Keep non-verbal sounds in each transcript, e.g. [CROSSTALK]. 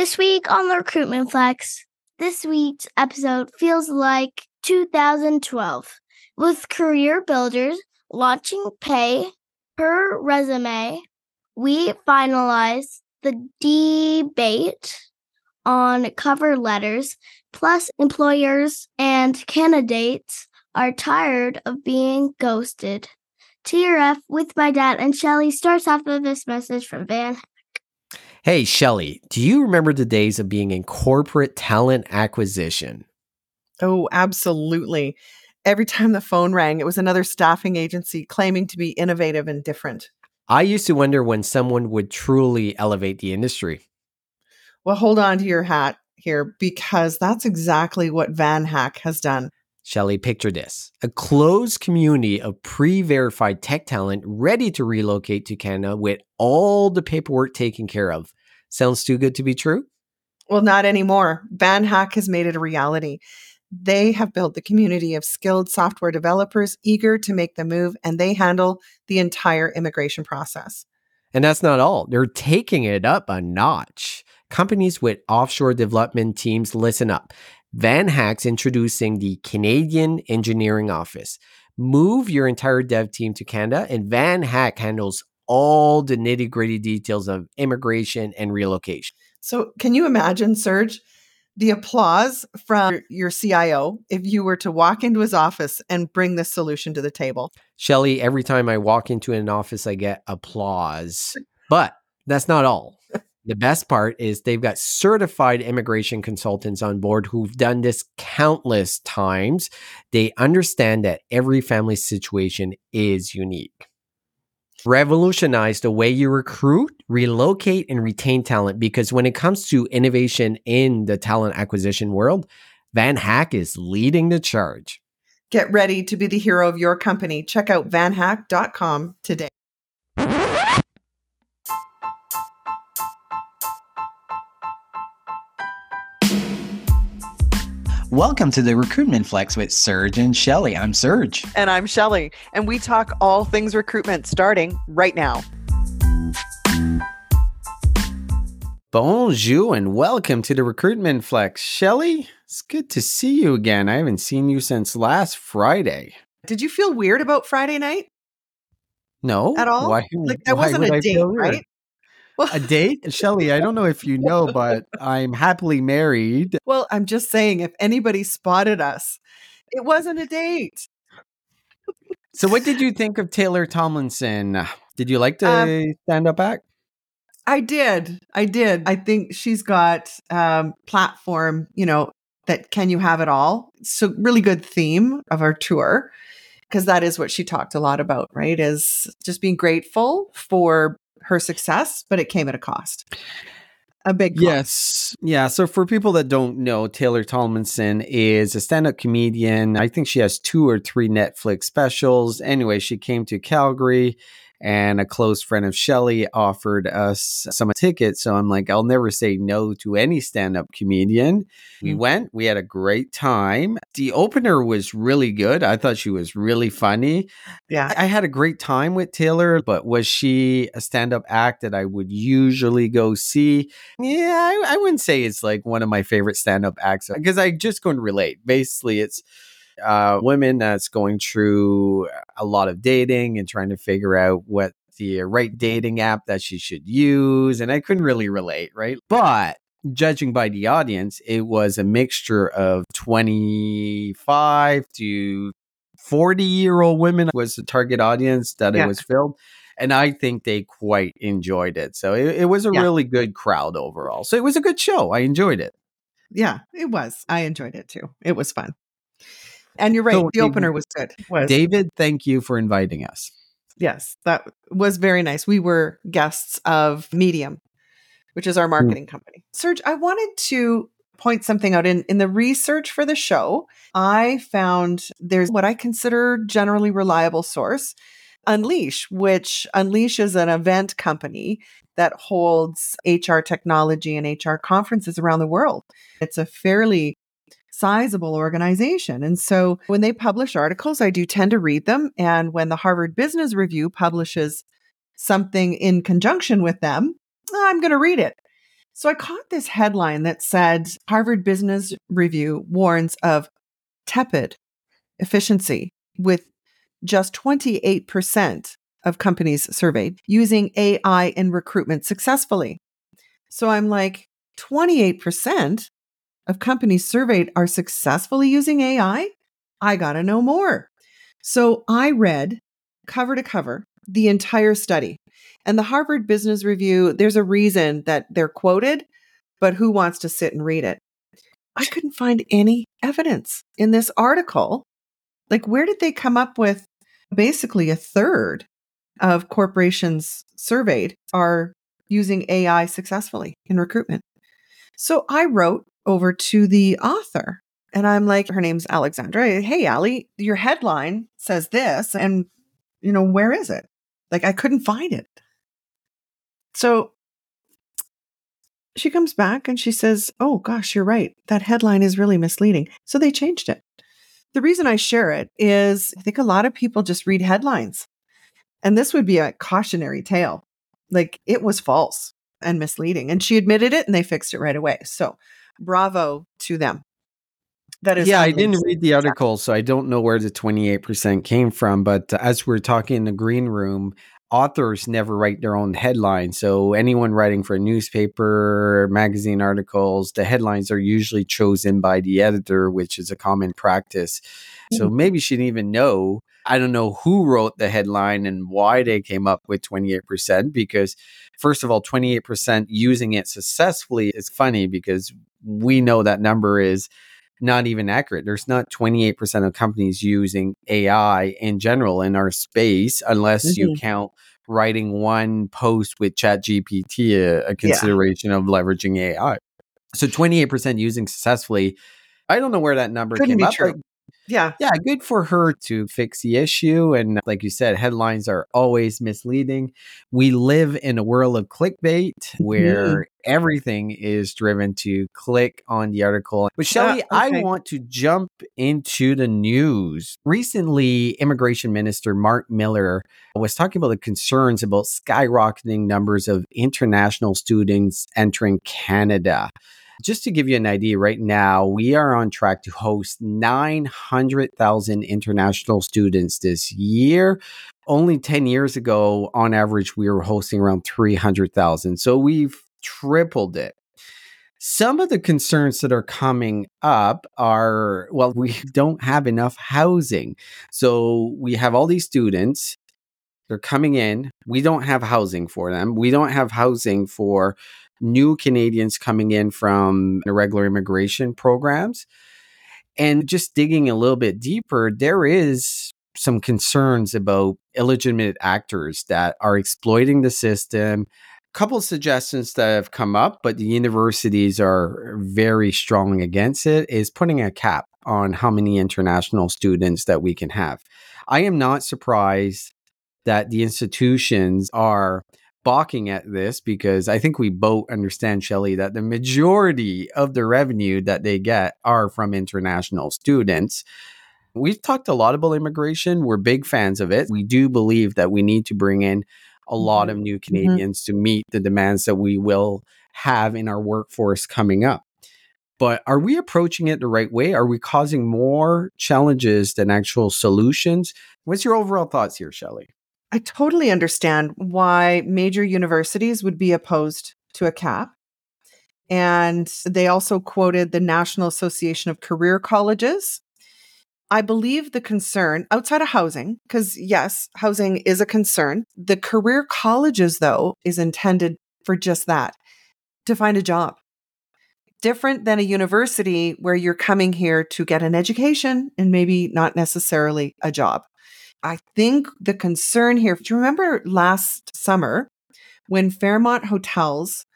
This week on the Recruitment Flex, this week's episode feels like 2012 with career builders launching pay per resume. We finalize the debate on cover letters, plus, employers and candidates are tired of being ghosted. TRF with my dad and Shelley starts off with this message from Van Hey, Shelley, do you remember the days of being in corporate talent acquisition? Oh, absolutely. Every time the phone rang, it was another staffing agency claiming to be innovative and different. I used to wonder when someone would truly elevate the industry. Well, hold on to your hat here because that's exactly what VanHack has done. Shelley, picture this a closed community of pre verified tech talent ready to relocate to Canada with all the paperwork taken care of. Sounds too good to be true? Well, not anymore. VanHack has made it a reality. They have built the community of skilled software developers eager to make the move, and they handle the entire immigration process. And that's not all, they're taking it up a notch. Companies with offshore development teams, listen up. VanHack's introducing the Canadian Engineering Office. Move your entire dev team to Canada, and VanHack handles all the nitty gritty details of immigration and relocation. So, can you imagine, Serge, the applause from your CIO if you were to walk into his office and bring this solution to the table? Shelley, every time I walk into an office, I get applause. But that's not all. [LAUGHS] The best part is they've got certified immigration consultants on board who've done this countless times. They understand that every family situation is unique. Revolutionize the way you recruit, relocate, and retain talent because when it comes to innovation in the talent acquisition world, VanHack is leading the charge. Get ready to be the hero of your company. Check out vanhack.com today. Welcome to the Recruitment Flex with Serge and Shelley. I'm Serge. And I'm Shelley. And we talk all things recruitment starting right now. Bonjour and welcome to the Recruitment Flex. Shelley, it's good to see you again. I haven't seen you since last Friday. Did you feel weird about Friday night? No. At all? Why, like that why wasn't would a I date, right? A date? [LAUGHS] Shelley, I don't know if you know, but I'm happily married. well, I'm just saying if anybody spotted us, it wasn't a date. So, what did you think of Taylor Tomlinson? Did you like to Um, stand up act? I did. I did. I think she's got um platform, you know, that can you have it all? So really good theme of our tour because that is what she talked a lot about, right? Is just being grateful for her success, but it came at a cost. A big cost. Yes. Yeah. So for people that don't know, Taylor Tomlinson is a stand up comedian. I think she has two or three Netflix specials. Anyway, she came to Calgary and a close friend of Shelley offered us some tickets. So I'm like, I'll never say no to any stand up comedian. We Mm. went, we had a great time. The opener was really good. I thought she was really funny. Yeah. I had a great time with Taylor, but was she a stand up act that I would usually go see? Yeah, I, I wouldn't say it's like one of my favorite stand up acts because I just couldn't relate. Basically, it's uh, women that's going through a lot of dating and trying to figure out what the right dating app that she should use. And I couldn't really relate, right? But judging by the audience, it was a mixture of 25 to 40 year old women was the target audience that Yeah. it was filled. And I think they quite enjoyed it. So it, it was a Yeah. really good crowd overall. So it was a good show. I enjoyed it. Yeah, it was. I enjoyed it too. It was fun. And you're right. So, the opener was good. [LAUGHS] Was. David, thank you for inviting us. Yes, that was very nice. We were guests of Medium, which is our mm. marketing company. Serge, I wanted to point something out in in the research for the show. I found there's what I consider generally reliable source, Unleash, which Unleash is an event company that holds HR technology and HR conferences around the world. It's a fairly sizable organization. And so when they publish articles, I do tend to read them. And when the Harvard Business Review publishes something in conjunction with them, I'm going to read it. So I caught this headline that said Harvard Business Review warns of tepid efficiency with just 28% of companies surveyed using AI in recruitment successfully. So I'm like, 28% of companies surveyed are successfully using AI? I got to know more. So I read cover to cover the entire study. And the Harvard Business Review, there's a reason that they're quoted, but who wants to sit and read it? I couldn't find any evidence in this article. Like, where did they come up with basically a third of corporations surveyed are using AI successfully in recruitment? So I wrote over to the author and I'm like, her name's Alexandra. Hey, Ali, your headline says this. And, you know, where is it? Like, I couldn't find it. So she comes back and she says, Oh, gosh, you're right. That headline is really misleading. So they changed it. The reason I share it is I think a lot of people just read headlines. And this would be a cautionary tale. Like it was false and misleading. And she admitted it and they fixed it right away. So bravo to them. That is yeah. I didn't read the article, so I don't know where the twenty eight percent came from. But as we're talking in the green room, authors never write their own headlines. So anyone writing for a newspaper, magazine articles, the headlines are usually chosen by the editor, which is a common practice. Mm-hmm. So maybe she didn't even know. I don't know who wrote the headline and why they came up with 28% because first of all 28% using it successfully is funny because we know that number is not even accurate. There's not 28% of companies using AI in general in our space, unless mm-hmm. you count writing one post with ChatGPT a, a consideration yeah. of leveraging AI. So 28% using successfully. I don't know where that number Couldn't came up. True. Yeah. Yeah. Good for her to fix the issue. And like you said, headlines are always misleading. We live in a world of clickbait where mm. everything is driven to click on the article. But Shelley, okay. I want to jump into the news. Recently, Immigration Minister Mark Miller was talking about the concerns about skyrocketing numbers of international students entering Canada. Just to give you an idea, right now, we are on track to host 900,000 international students this year. Only 10 years ago, on average, we were hosting around 300,000. So we've tripled it. Some of the concerns that are coming up are well, we [LAUGHS] don't have enough housing. So we have all these students, they're coming in. We don't have housing for them. We don't have housing for new Canadians coming in from irregular immigration programs. And just digging a little bit deeper, there is some concerns about illegitimate actors that are exploiting the system. A couple suggestions that have come up, but the universities are very strong against it, is putting a cap on how many international students that we can have. I am not surprised that the institutions are balking at this because I think we both understand, Shelley, that the majority of the revenue that they get are from international students. We've talked a lot about immigration. We're big fans of it. We do believe that we need to bring in a lot mm-hmm. of new mm-hmm. Canadians mm-hmm. to meet the demands that we will have in our workforce coming up. But are we approaching it the right way? Are we causing more challenges than actual solutions? What's your overall thoughts here, Shelley? I totally understand why major universities would be opposed to a cap. And they also quoted the National Association of Career Colleges. I believe the concern outside of housing, because yes, housing is a concern. The career colleges, though, is intended for just that to find a job. Different than a university where you're coming here to get an education and maybe not necessarily a job. I think the concern here, do you remember last summer when Fairmont Hotels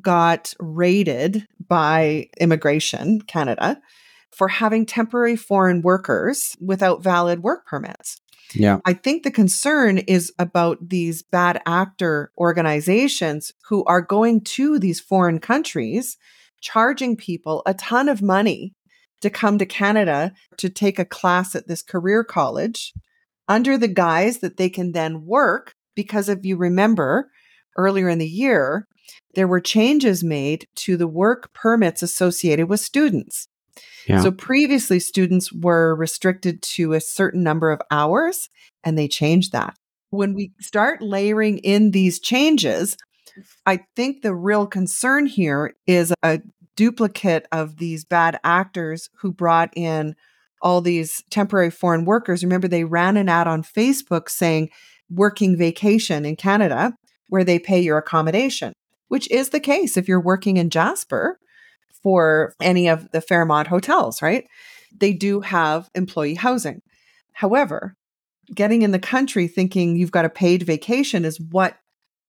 got raided by Immigration Canada for having temporary foreign workers without valid work permits? Yeah. I think the concern is about these bad actor organizations who are going to these foreign countries, charging people a ton of money to come to Canada to take a class at this career college under the guise that they can then work. Because if you remember earlier in the year, there were changes made to the work permits associated with students. Yeah. So previously, students were restricted to a certain number of hours, and they changed that. When we start layering in these changes, I think the real concern here is a duplicate of these bad actors who brought in all these temporary foreign workers. Remember, they ran an ad on Facebook saying working vacation in Canada, where they pay your accommodation, which is the case if you're working in Jasper for any of the Fairmont hotels, right? They do have employee housing. However, getting in the country thinking you've got a paid vacation is what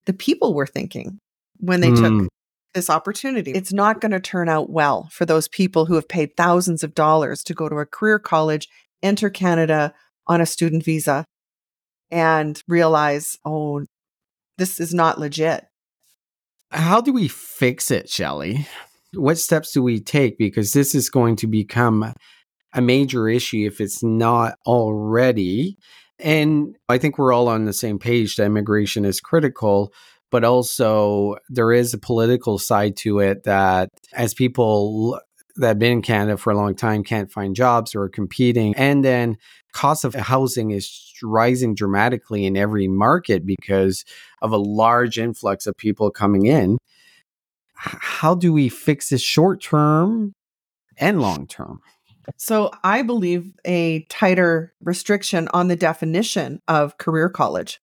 the people were thinking when they Mm. took this opportunity. It's not going to turn out well for those people who have paid thousands of dollars to go to a career college, enter Canada on a student visa, and realize, oh, this is not legit. How do we fix it, Shelley? What steps do we take? Because this is going to become a major issue if it's not already. And I think we're all on the same page that immigration is critical, but also there is a political side to it that as people that have been in Canada for a long time can't find jobs or are competing, and then cost of housing is rising dramatically in every market because of a large influx of people coming in. How do we fix this short term and long term? So I believe a tighter restriction on the definition of career college.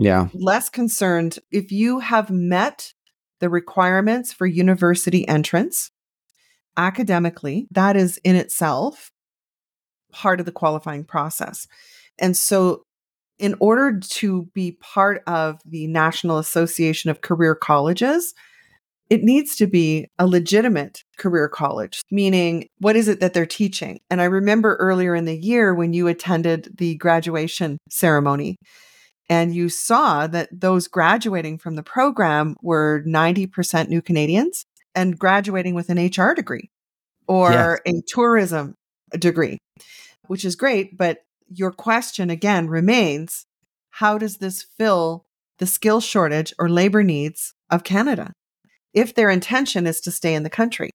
Yeah. Less concerned if you have met the requirements for university entrance academically, that is in itself part of the qualifying process. And so in order to be part of the National Association of Career Colleges, it needs to be a legitimate career college, meaning what is it that they're teaching? And I remember earlier in the year when you attended the graduation ceremony and you saw that those graduating from the program were 90% new Canadians and graduating with an HR degree or a tourism degree, which is great. But your question again remains how does this fill the skill shortage or labor needs of Canada? if their intention is to stay in the country.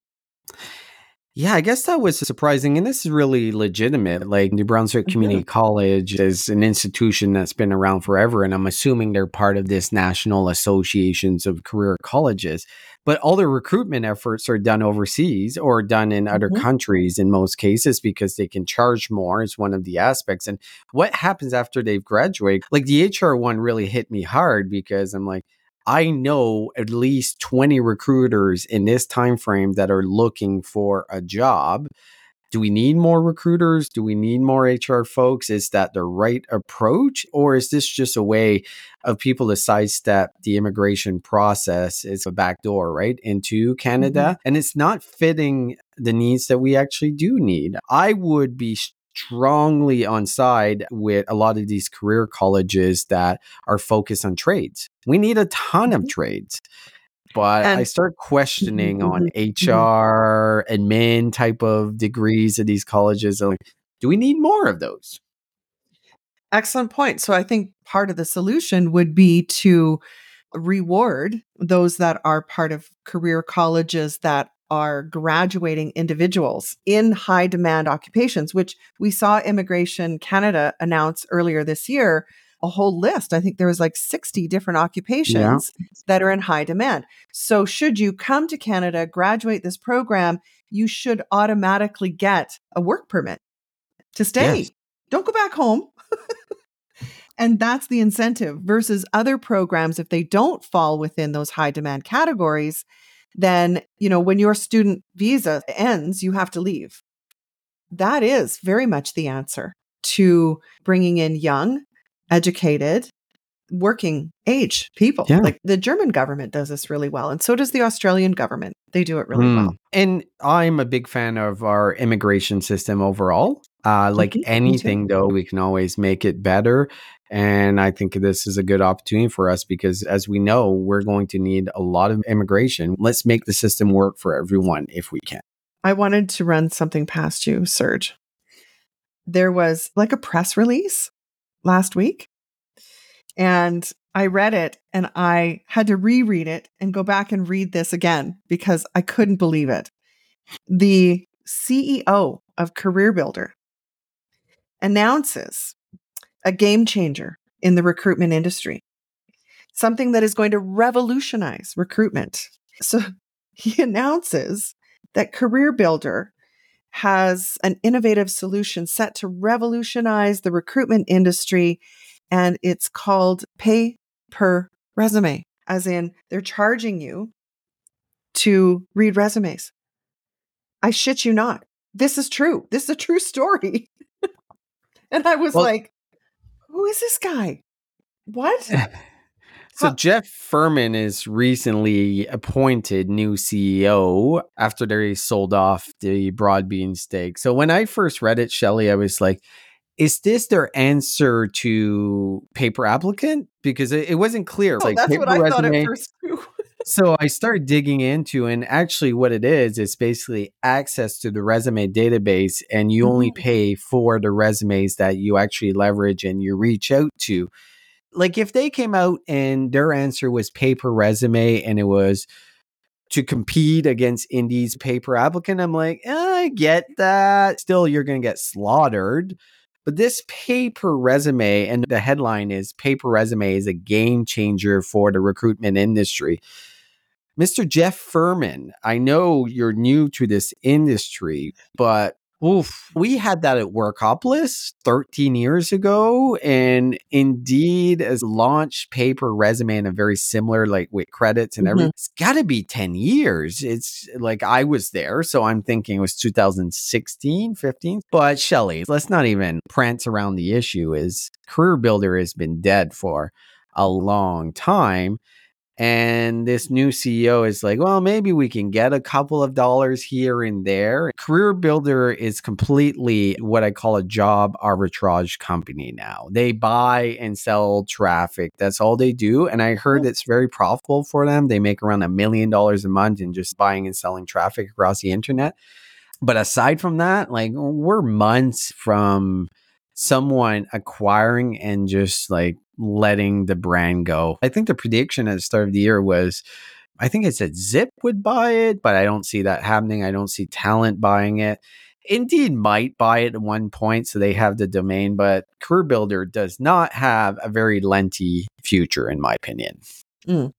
Yeah, I guess that was surprising. And this is really legitimate. Like New Brunswick Community College is an institution that's been around forever. And I'm assuming they're part of this National Associations of Career Colleges. But all the recruitment efforts are done overseas or done in other Mhm. countries in most cases because they can charge more, is one of the aspects. And what happens after they've graduated? Like the HR one really hit me hard because I'm like, I know at least 20 recruiters in this time frame that are looking for a job. Do we need more recruiters? Do we need more HR folks? Is that the right approach? Or is this just a way of people to sidestep the immigration process? It's a backdoor, right, into mm-hmm. Canada. And it's not fitting the needs that we actually do need. I would be strongly on side with a lot of these career colleges that are focused on trades. We need a ton of Mhm. trades. But I start questioning on HR, admin type of degrees at these colleges. Like, do we need more of those? Excellent point. So I think part of the solution would be to reward those that are part of career colleges that are graduating individuals in high demand occupations, which we saw Immigration Canada announce earlier this year a whole list. I think there was like 60 different occupations that are in high demand. So should you come to Canada, graduate this program, you should automatically get a work permit to stay. Yes. Don't go back home. [LAUGHS] and that's the incentive versus other programs if they don't fall within those high demand categories then you know when your student visa ends you have to leave that is very much the answer to bringing in young educated working age people Yeah. like the german government does this really well and so does the australian government they do it really Mm. well And I'm a big fan of our immigration system overall. Uh, like Mhm, anything, though, we can always make it better. And I think this is a good opportunity for us because, as we know, we're going to need a lot of immigration. Let's make the system work for everyone if we can. I wanted to run something past you, Serge. There was like a press release last week, And I read it and I had to reread it and go back and read this again because I couldn't believe it. The CEO of Career Builder announces a game changer in the recruitment industry, something that is going to revolutionize recruitment. So [LAUGHS] he announces that Career Builder has an innovative solution set to revolutionize the recruitment industry, and it's called Pay Per Resume, as in they're charging you to read resumes. I shit you not. This is true. This is a true story. [LAUGHS] and I was Well- like, who is this guy? What? [LAUGHS] So. Jeff Furman is recently appointed new CEO after they sold off the Broadbean stake. So when I first read it, Shelley, I was like, is this their answer to pay per applicant? Because it, it wasn't clear. Oh, like that's what I paper thought at first too. So I started digging into, and actually, what it is is basically access to the resume database, and you only Mhm. pay for the resumes that you actually leverage and you reach out to. Like if they came out and their answer was pay per resume, and it was to compete against Indeed's pay per applicant, I'm like, eh, I get that. Still, you're going to get slaughtered. But this pay per resume, and the headline is Pay Per Resume is a game changer for the recruitment industry. Mr. Jeff Furman, I know you're new to this industry, but oof, we had that at Workopolis 13 years ago. And Indeed has launched pay per resume and a very similar, like with credits and everything. Mm-hmm. It's got to be 10 years. It's like I was there. So I'm thinking it was 2016, 15. But Shelley, let's not even prance around the issue is Career Builder has been dead for a long time. And this new CEO is like, well, maybe we can get a couple of dollars here and there. Career Builder is completely what I call a job arbitrage company now. They buy and sell traffic. That's all they do. And I heard it's very profitable for them. They make around a million dollars a month in just buying and selling traffic across the internet. But aside from that, like we're months from someone acquiring and just like letting the brand go. I think the prediction at the start of the year was I think it said Zip would buy it, but I don't see that happening. I don't see talent buying it. Indeed might buy it at one point, so they have the domain, but Career Builder does not have a very lengthy future, in my opinion. Mm.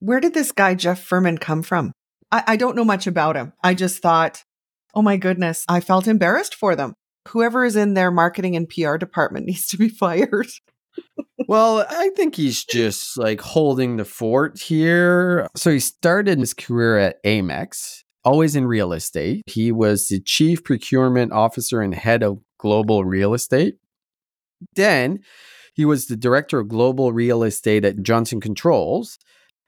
Where did this guy, Jeff Furman, come from? I, I don't know much about him. I just thought, oh my goodness, I felt embarrassed for them. Whoever is in their marketing and PR department [LAUGHS] needs to be [LAUGHS] fired. Well, I think he's just like holding the fort here. So he started his career at Amex, always in real estate. He was the chief procurement officer and head of global real estate. Then he was the director of global real estate at Johnson Controls.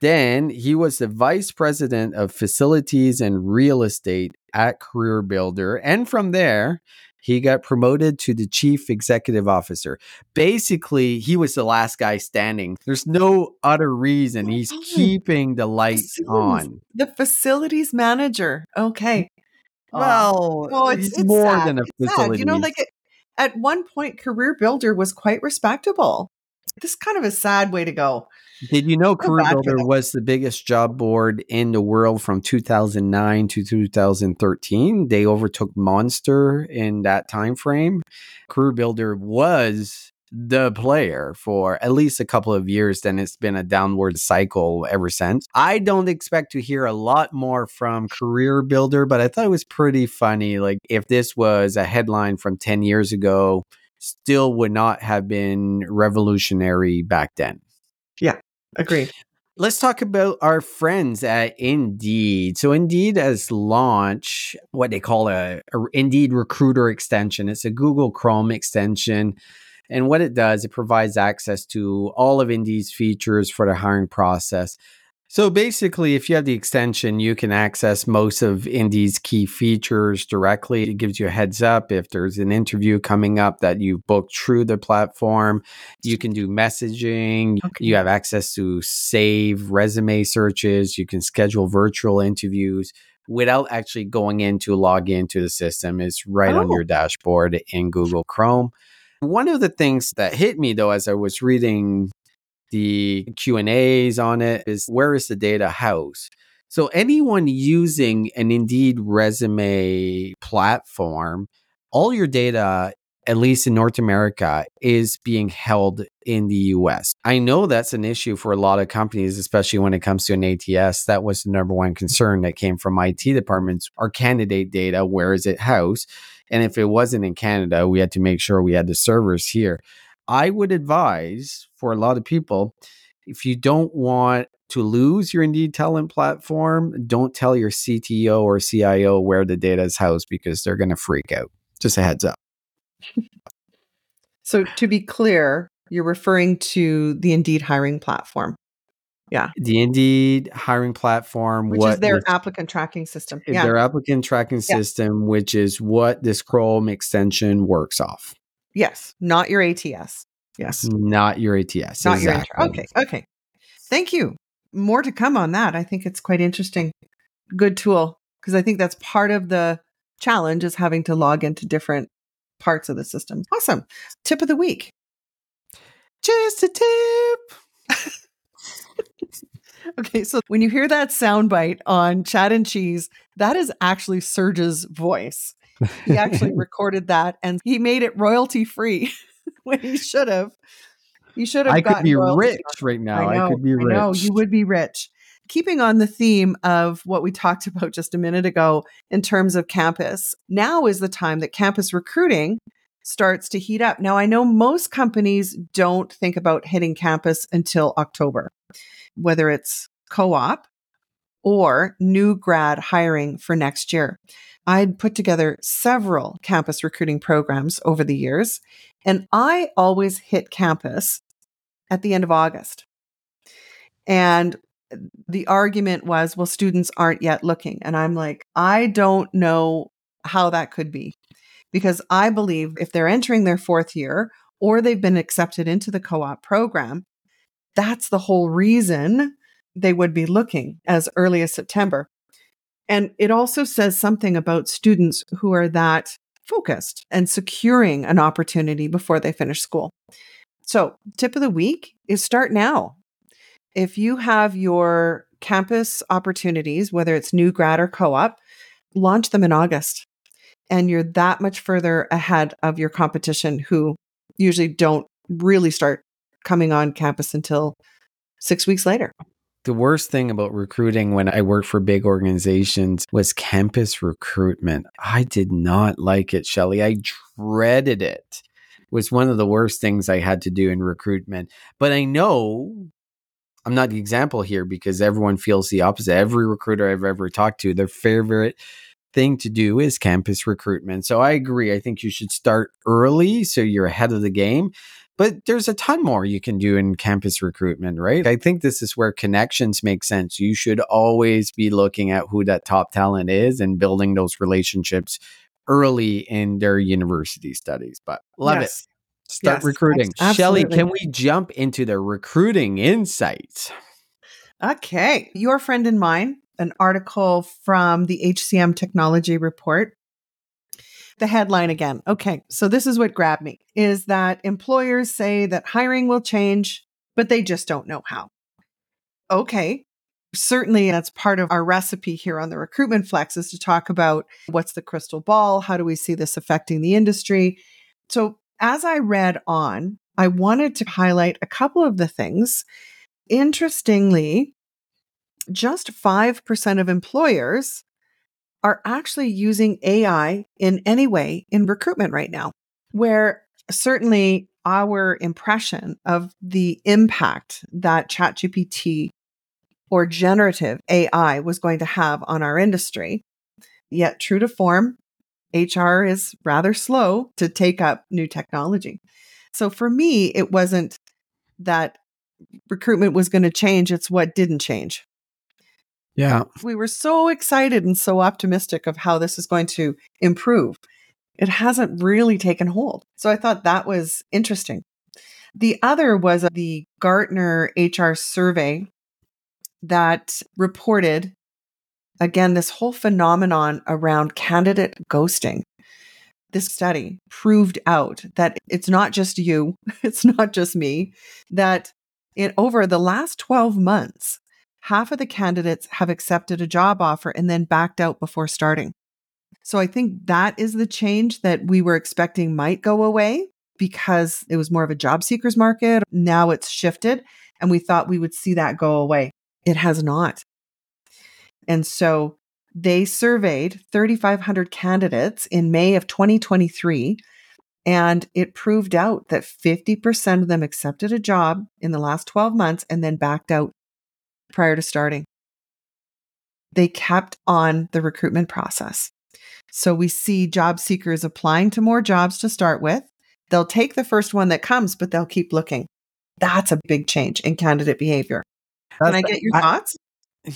Then he was the vice president of facilities and real estate at Career Builder. And from there, he got promoted to the chief executive officer basically he was the last guy standing. There's no other reason. He's keeping the lights on. The facilities manager. Okay. Well, oh, it's, it's more sad. than a It's sad. You know, like it, at one point, Career Builder was quite respectable. This is kind of a sad way to go. Did you know Feel Career Builder was the biggest job board in the world from 2009 to 2013? They overtook Monster in that time frame. Career Builder was the player for at least a couple of years then it's been a downward cycle ever since i don't expect to hear a lot more from career builder but i thought it was pretty funny like if this was a headline from 10 years ago still would not have been revolutionary back then Agreed. Let's talk about our friends at Indeed. So Indeed has launched what they call a, a Indeed Recruiter extension. It's a Google Chrome extension. And what it does, it provides access to all of Indeed's features for the hiring process. So basically, if you have the extension, you can access most of Indeed's key features directly. It gives you a heads up if there's an interview coming up that you've booked through the platform. You can do messaging. Okay. You have access to save resume searches. You can schedule virtual interviews without actually going in to log into the system. It's right on Oh. your dashboard in Google Chrome. One of the things that hit me though, as I was reading the Q&As on it is where is the data housed? So anyone using an Indeed resume platform, all your data at least in North America, is being held in the US. I know that's an issue for a lot of companies, especially when it comes to an ATS. That was the number one concern that came from IT departments. Our candidate data, where is it housed? And if it wasn't in Canada, we had to make sure we had the servers here. I would advise for a lot of people, if you don't want to lose your Indeed talent platform, don't tell your CTO or CIO where the data is housed because they're going to freak out. Just a heads up. [LAUGHS] so to be clear, you're referring to the Indeed hiring platform. Yeah. The Indeed hiring platform, which is their applicant tracking system. Yeah. Their applicant tracking yeah. system, which is what this Chrome extension works off. Yes. Not your ATS. Yes. Not your ATS. Not exactly. your Okay. Okay. Thank you. More to come on that. I think it's quite interesting. Good tool. Because I think that's part of the challenge is having to log into different parts of the system. Awesome. Tip of the week. Just a tip. [LAUGHS] okay, so when you hear that soundbite on Chad and Cheese, that is actually Serge's voice. He actually [LAUGHS] recorded that and he made it royalty free [LAUGHS] when he should have. He should have. I could be rich right now. I, know, I could be rich. I know you would be rich keeping on the theme of what we talked [LAUGHS] about just a minute ago in terms of campus, now is the time that campus recruiting starts to heat up. Now, I know most companies don't think about hitting campus until October, whether it's co op or new grad hiring for next year. I'd put together several campus recruiting programs over the years, and I always hit campus at the end of August. And the argument was, well, students aren't yet looking. And I'm like, I don't know how that could be because I believe if they're entering their fourth year or they've been accepted into the co op program, that's the whole reason they would be looking as early as September. And it also says something about students who are that focused and securing an opportunity before they finish school. So, tip of the week is start now if you have your campus opportunities, whether it's new grad or co op, launch them in August. And you're that much further ahead of your competition who usually don't really start coming on campus until six weeks later. The worst thing about recruiting when I worked for big organizations was campus recruitment. I did not like it, Shelley. I dreaded it. It was one of the worst things I had to do in recruitment. But I know I'm not the example here because everyone feels the opposite. Every recruiter I've ever talked to, their favorite thing to do is campus recruitment. So I agree. I think you should start early so you're ahead of the game. But there's a ton more you can do in campus recruitment, right? I think this is where connections make sense. You should always be looking at who that top talent is and building those relationships early in their university studies. But love yes. it. Start yes, recruiting. Shelley, can we jump into the recruiting insights? Okay. Your friend and mine, an article from the HCM Technology Report. The headline again. Okay. So this is what grabbed me is that employers say that hiring will change, but they just don't know how. Okay. Certainly, that's part of our recipe here on the Recruitment Flex is to talk about what's the crystal ball? How do we see this affecting the industry? So, as I read on, I wanted to highlight a couple of the things. Interestingly, just 5% of employers are actually using AI in any way in recruitment right now, where certainly our impression of the impact that ChatGPT or generative AI was going to have on our industry. Yet, true to form, HR is rather slow to take up new technology. So for me, it wasn't that recruitment was going to change, it's what didn't change. Yeah. We were so excited and so optimistic of how this is going to improve. It hasn't really taken hold. So I thought that was interesting. The other was uh, the Gartner HR survey that reported again, this whole phenomenon around candidate ghosting. This study proved out that it's not just you, [LAUGHS] it's not just me, that in over the last 12 months, half of the candidates have accepted a job offer and then backed out before starting. So I think that is the change that we were expecting might go away because it was more of a job seekers market. Now it's shifted and we thought we would see that go away. It has not. And so they surveyed 3,500 candidates in May of 2023, and it proved out that 50% of them accepted a job in the last 12 months and then backed out prior to starting. They kept on the recruitment process. So we see job seekers applying to more jobs to start with. They'll take the first one that comes, but they'll keep looking. That's a big change in candidate behavior. Can I get your I- thoughts?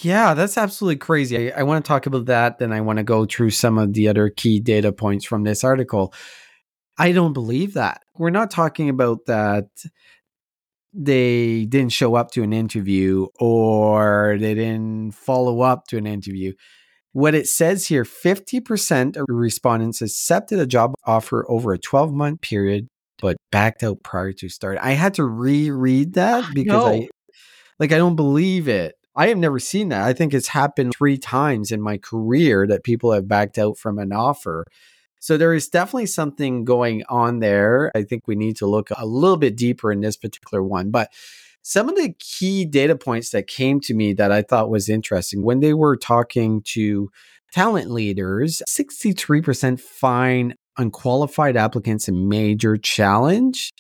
Yeah, that's absolutely crazy. I, I want to talk about that. Then I want to go through some of the other key data points from this article. I don't believe that. We're not talking about that they didn't show up to an interview or they didn't follow up to an interview. What it says here 50% of respondents accepted a job offer over a 12 month period, but backed out prior to start. I had to reread that because No. I like I don't believe it. I have never seen that. I think it's happened three times in my career that people have backed out from an offer. So there is definitely something going on there. I think we need to look a little bit deeper in this particular one. But some of the key data points that came to me that I thought was interesting when they were talking to talent leaders, 63% find unqualified applicants a major challenge,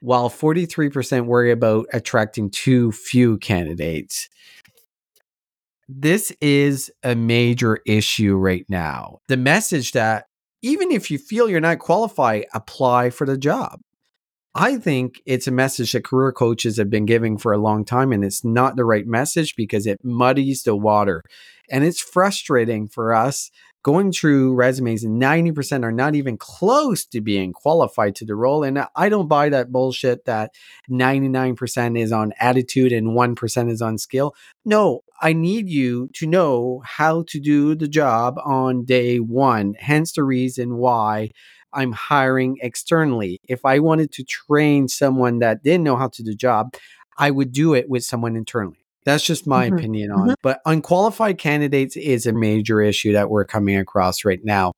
while 43% worry about attracting too few candidates. This is a major issue right now. The message that even if you feel you're not qualified, apply for the job. I think it's a message that career coaches have been giving for a long time, and it's not the right message because it muddies the water. And it's frustrating for us going through resumes, 90% are not even close to being qualified to the role. And I don't buy that bullshit that 99% is on attitude and 1% is on skill. No, I need you to know how to do the job on day one. Hence the reason why I'm hiring externally. If I wanted to train someone that didn't know how to do the job, I would do it with someone internally. That's just my Mhm. opinion on it. But unqualified candidates is a major issue that we're coming across right now.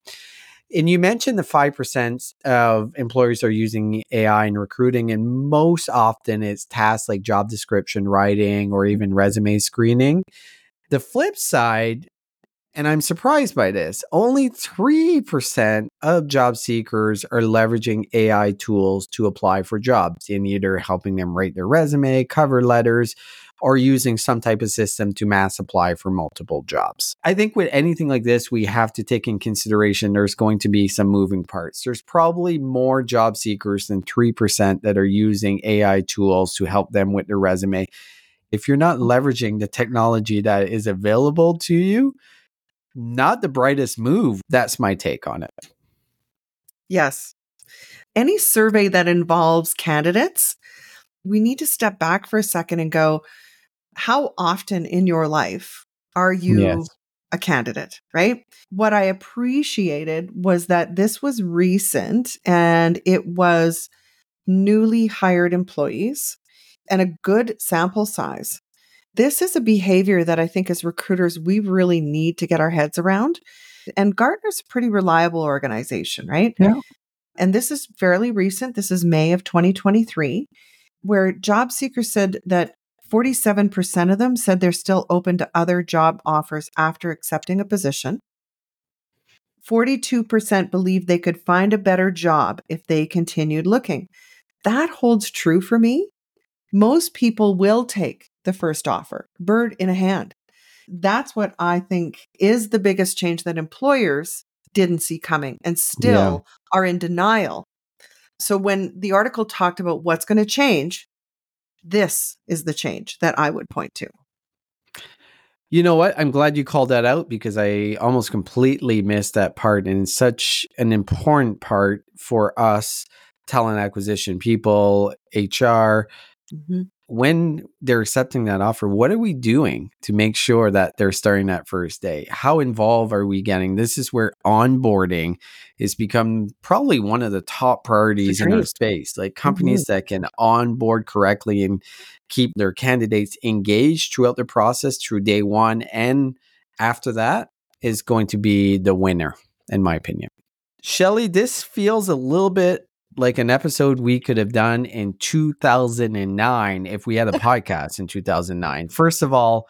And you mentioned the 5% of employers are using AI in recruiting, and most often it's tasks like job description writing or even resume screening. The flip side, and I'm surprised by this, only 3% of job seekers are leveraging AI tools to apply for jobs in either helping them write their resume, cover letters, or using some type of system to mass apply for multiple jobs. I think with anything like this, we have to take in consideration there's going to be some moving parts. There's probably more job seekers than 3% that are using AI tools to help them with their resume. If you're not leveraging the technology that is available to you, not the brightest move. That's my take on it. Yes. Any survey that involves candidates, we need to step back for a second and go, how often in your life are you Yes. a candidate, right? What I appreciated was that this was recent and it was newly hired employees and a good sample size. This is a behavior that I think as recruiters, we really need to get our heads around. And Gartner's a pretty reliable organization, right? Yeah. And this is fairly recent. This is May of 2023, where job seekers said that 47% of them said they're still open to other job offers after accepting a position. 42% believe they could find a better job if they continued looking. That holds true for me. Most people will take the first offer, bird in a hand. That's what I think is the biggest change that employers didn't see coming and still are in denial. So when the article talked about what's going to change, this is the change that I would point to. You know what? I'm glad you called that out because I almost completely missed that part. And it's such an important part for us, talent acquisition people, HR. Mhm. when they're accepting that offer, what are we doing to make sure that they're starting that first day? How involved are we getting? This is where onboarding has become probably one of the top priorities in our space. Like companies mm-hmm. that can onboard correctly and keep their candidates engaged throughout the process through day one and after that is going to be the winner, in my opinion. Shelley, this feels a little bit like an episode we could have done in 2009 if we had a [LAUGHS] podcast in 2009. First of all,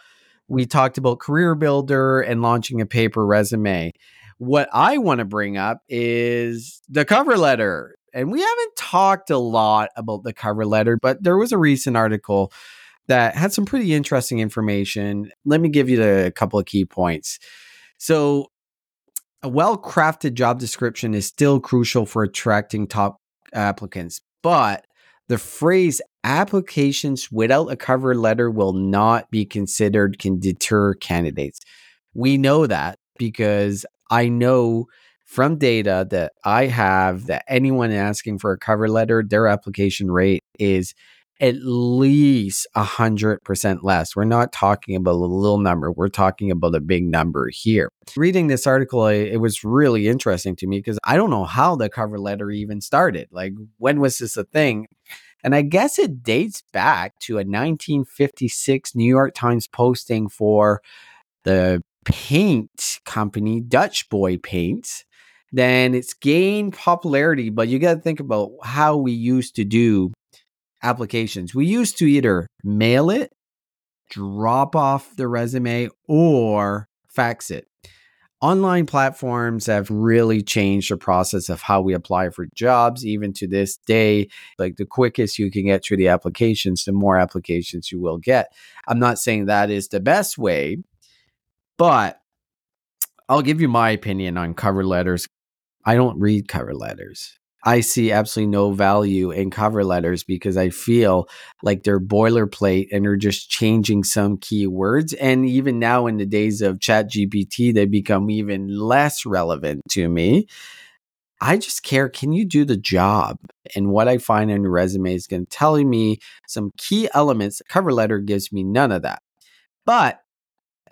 we talked about CareerBuilder and launching a pay per resume. What I want to bring up is the cover letter. And we haven't talked a lot about the cover letter, but there was a recent article that had some pretty interesting information. Let me give you the, a couple of key points. So, a well crafted job description is still crucial for attracting top applicants, but the phrase applications without a cover letter will not be considered can deter candidates. We know that because I know from data that I have that anyone asking for a cover letter, their application rate is at least a hundred percent less. We're not talking about a little number. We're talking about a big number here. Reading this article, it was really interesting to me because I don't know how the cover letter even started. Like, when was this a thing? And I guess it dates back to a 1956 New York Times posting for the paint company, Dutch Boy Paints. Then it's gained popularity, but you got to think about how we used to do applications. We used to either mail it, drop off the resume, or fax it. Online platforms have really changed the process of how we apply for jobs, even to this day. Like the quickest you can get through the applications, the more applications you will get. I'm not saying that is the best way, but I'll give you my opinion on cover letters. I don't read cover letters. I see absolutely no value in cover letters because I feel like they're boilerplate and they're just changing some keywords. And even now, in the days of Chat GPT, they become even less relevant to me. I just care can you do the job? And what I find in your resume is going to tell me some key elements. Cover letter gives me none of that. But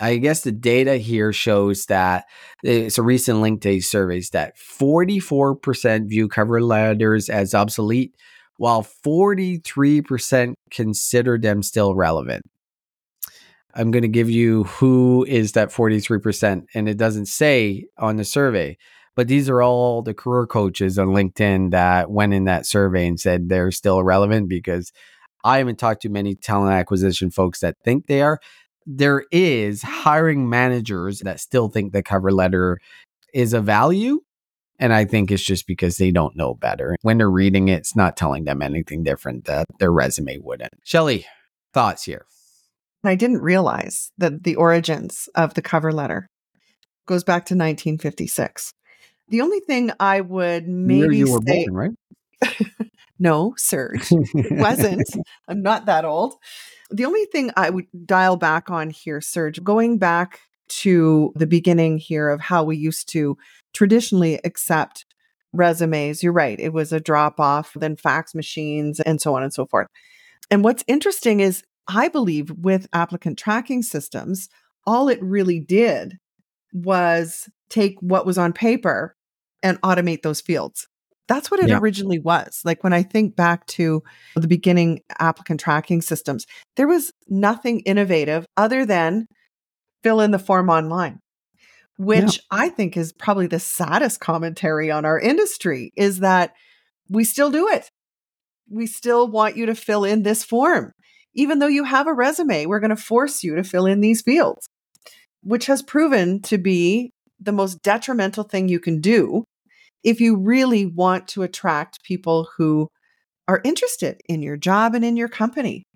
I guess the data here shows that uh, it's a recent LinkedIn surveys that 44% view cover letters as obsolete, while 43% consider them still relevant. I'm going to give you who is that 43%, and it doesn't say on the survey, but these are all the career coaches on LinkedIn that went in that survey and said they're still relevant because I haven't talked to many talent acquisition folks that think they are there is hiring managers that still think the cover letter is a value. And I think it's just because they don't know better. When they're reading it, it's not telling them anything different that their resume wouldn't. Shelley, thoughts here? I didn't realize that the origins of the cover letter goes back to 1956. The only thing I would maybe you were say, born, right? [LAUGHS] no, Serge, [LAUGHS] it wasn't. [LAUGHS] I'm not that old. The only thing I would dial back on here, Serge, going back to the beginning here of how we used to traditionally accept resumes, you're right. It was a drop off, then fax machines, and so on and so forth. And what's interesting is, I believe with applicant tracking systems, all it really did was take what was on paper and automate those fields. That's what it yeah. originally was. Like when I think back to the beginning applicant tracking systems, there was nothing innovative other than fill in the form online, which yeah. I think is probably the saddest commentary on our industry is that we still do it. We still want you to fill in this form. Even though you have a resume, we're going to force you to fill in these fields, which has proven to be the most detrimental thing you can do if you really want to attract people who are interested in your job and in your company,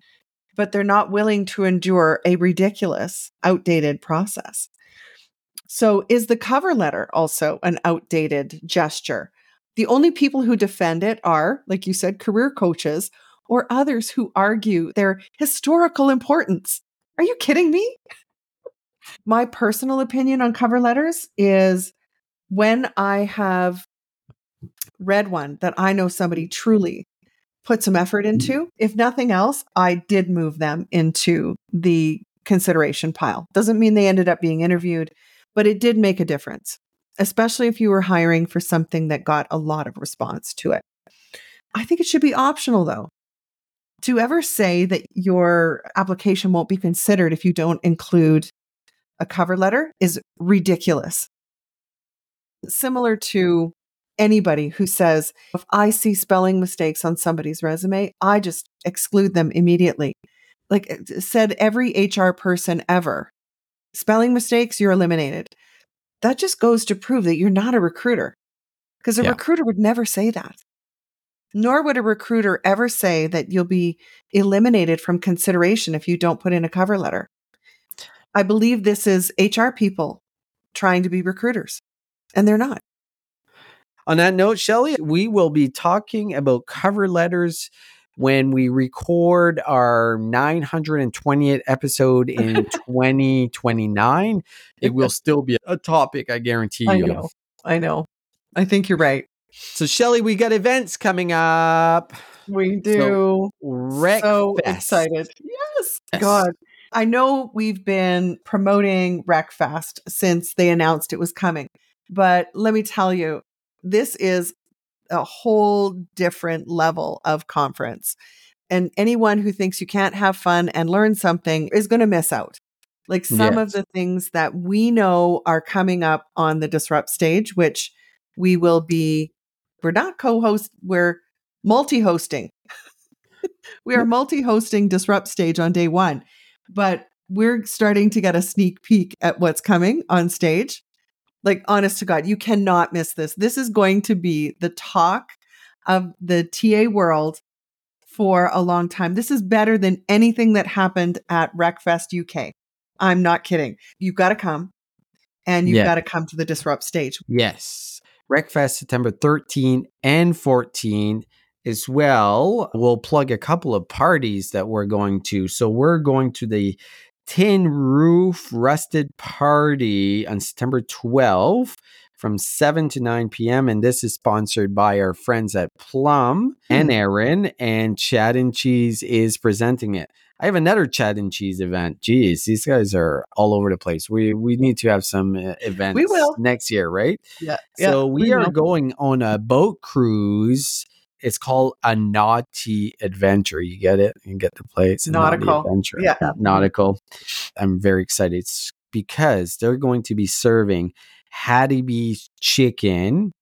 but they're not willing to endure a ridiculous, outdated process. So, is the cover letter also an outdated gesture? The only people who defend it are, like you said, career coaches or others who argue their historical importance. Are you kidding me? My personal opinion on cover letters is when I have read one that I know somebody truly put some effort mm-hmm. into. If nothing else, I did move them into the consideration pile. Doesn't mean they ended up being interviewed, but it did make a difference, especially if you were hiring for something that got a lot of response to it. I think it should be optional though. To ever say that your application won't be considered if you don't include a cover letter is ridiculous. Similar to anybody who says, if I see spelling mistakes on somebody's resume, I just exclude them immediately. Like uh, said every HR person ever, spelling mistakes, you're eliminated. That just goes to prove that you're not a recruiter because a Yeah. recruiter would never say that. Nor would a recruiter ever say that you'll be eliminated from consideration if you don't put in a cover letter. I believe this is HR people trying to be recruiters, and they're not. On that note, Shelley, we will be talking about cover letters when we record our 920th episode in [LAUGHS] 2029. It will [LAUGHS] still be a topic, I guarantee you. I know. I know. I think you're right. So, Shelley, we got events coming up. We So, do. So Fest. excited. Yes. Yes. God. I know we've been promoting RecFest since they announced it was coming, but let me tell you, this is a whole different level of conference. And anyone who thinks you can't have fun and learn something is going to miss out. Like some of the things that we know are coming up on the Disrupt stage, which we will be, we're not co host, we're multi hosting. [LAUGHS] we are multi hosting Disrupt stage on day one, but we're starting to get a sneak peek at what's coming on stage. Like, honest to God, you cannot miss this. This is going to be the talk of the TA world for a long time. This is better than anything that happened at RecFest UK. I'm not kidding. You've got to come and you've Yeah. got to come to the Disrupt stage. Yes. RecFest September 13 and 14 as well. We'll plug a couple of parties that we're going to. So we're going to the Tin Roof Rusted Party on September 12th from 7 to 9 p.m. And this is sponsored by our friends at Plum and Hmm. Aaron, and Chad and Cheese is presenting it. I have another Chad and Cheese event. Geez, these guys are all over the place. We we need to have some uh, events will. next year, right? Yeah. So we, we are will. going on a boat cruise. It's called a naughty adventure. You get it? You get the play. It's Nautical. adventure. Yeah. nautical. I'm very excited It's because they're going to be serving Hattie B's chicken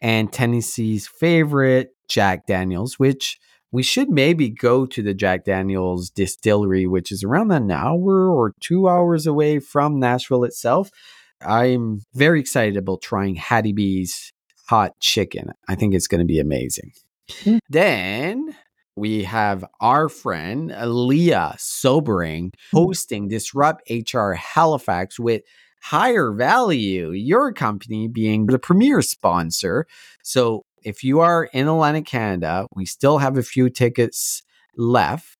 and Tennessee's favorite Jack Daniels, which we should maybe go to the Jack Daniels distillery, which is around an hour or two hours away from Nashville itself. I'm very excited about trying Hattie B's hot chicken. I think it's going to be amazing. Mm. Then we have our friend Leah Sobering hosting DisruptHR Halifax with higher value, your company being the premier sponsor. So if you are in Atlantic, Canada, we still have a few tickets left.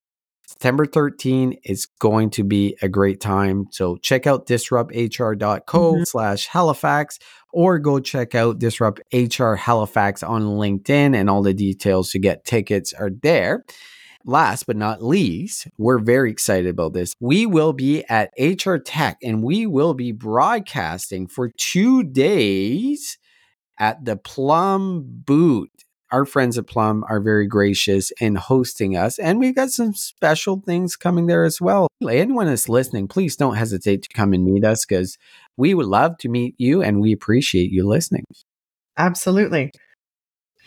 September 13 is going to be a great time. So check out disrupthr.co Mhm. slash Halifax or go check out Disrupt HR Halifax on LinkedIn and all the details to get tickets are there. Last but not least, we're very excited about this. We will be at HR Tech and we will be broadcasting for two days at the Plum booth. Our friends at Plum are very gracious in hosting us, and we've got some special things coming there as well. Anyone that's listening, please don't hesitate to come and meet us because we would love to meet you and we appreciate you listening. Absolutely.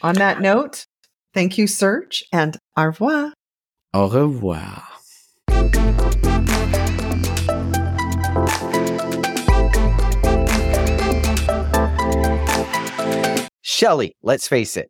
On that note, thank you, Serge, and au revoir. Au revoir. Shelley, let's face it,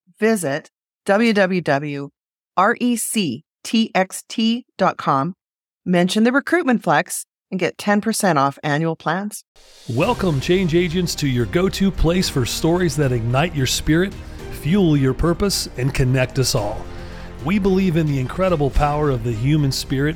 visit www R E C T X T dot com, mention the recruitment flex, and get 10% off annual plans. Welcome, change agents, to your go to place for stories that ignite your spirit, fuel your purpose, and connect us all. We believe in the incredible power of the human spirit,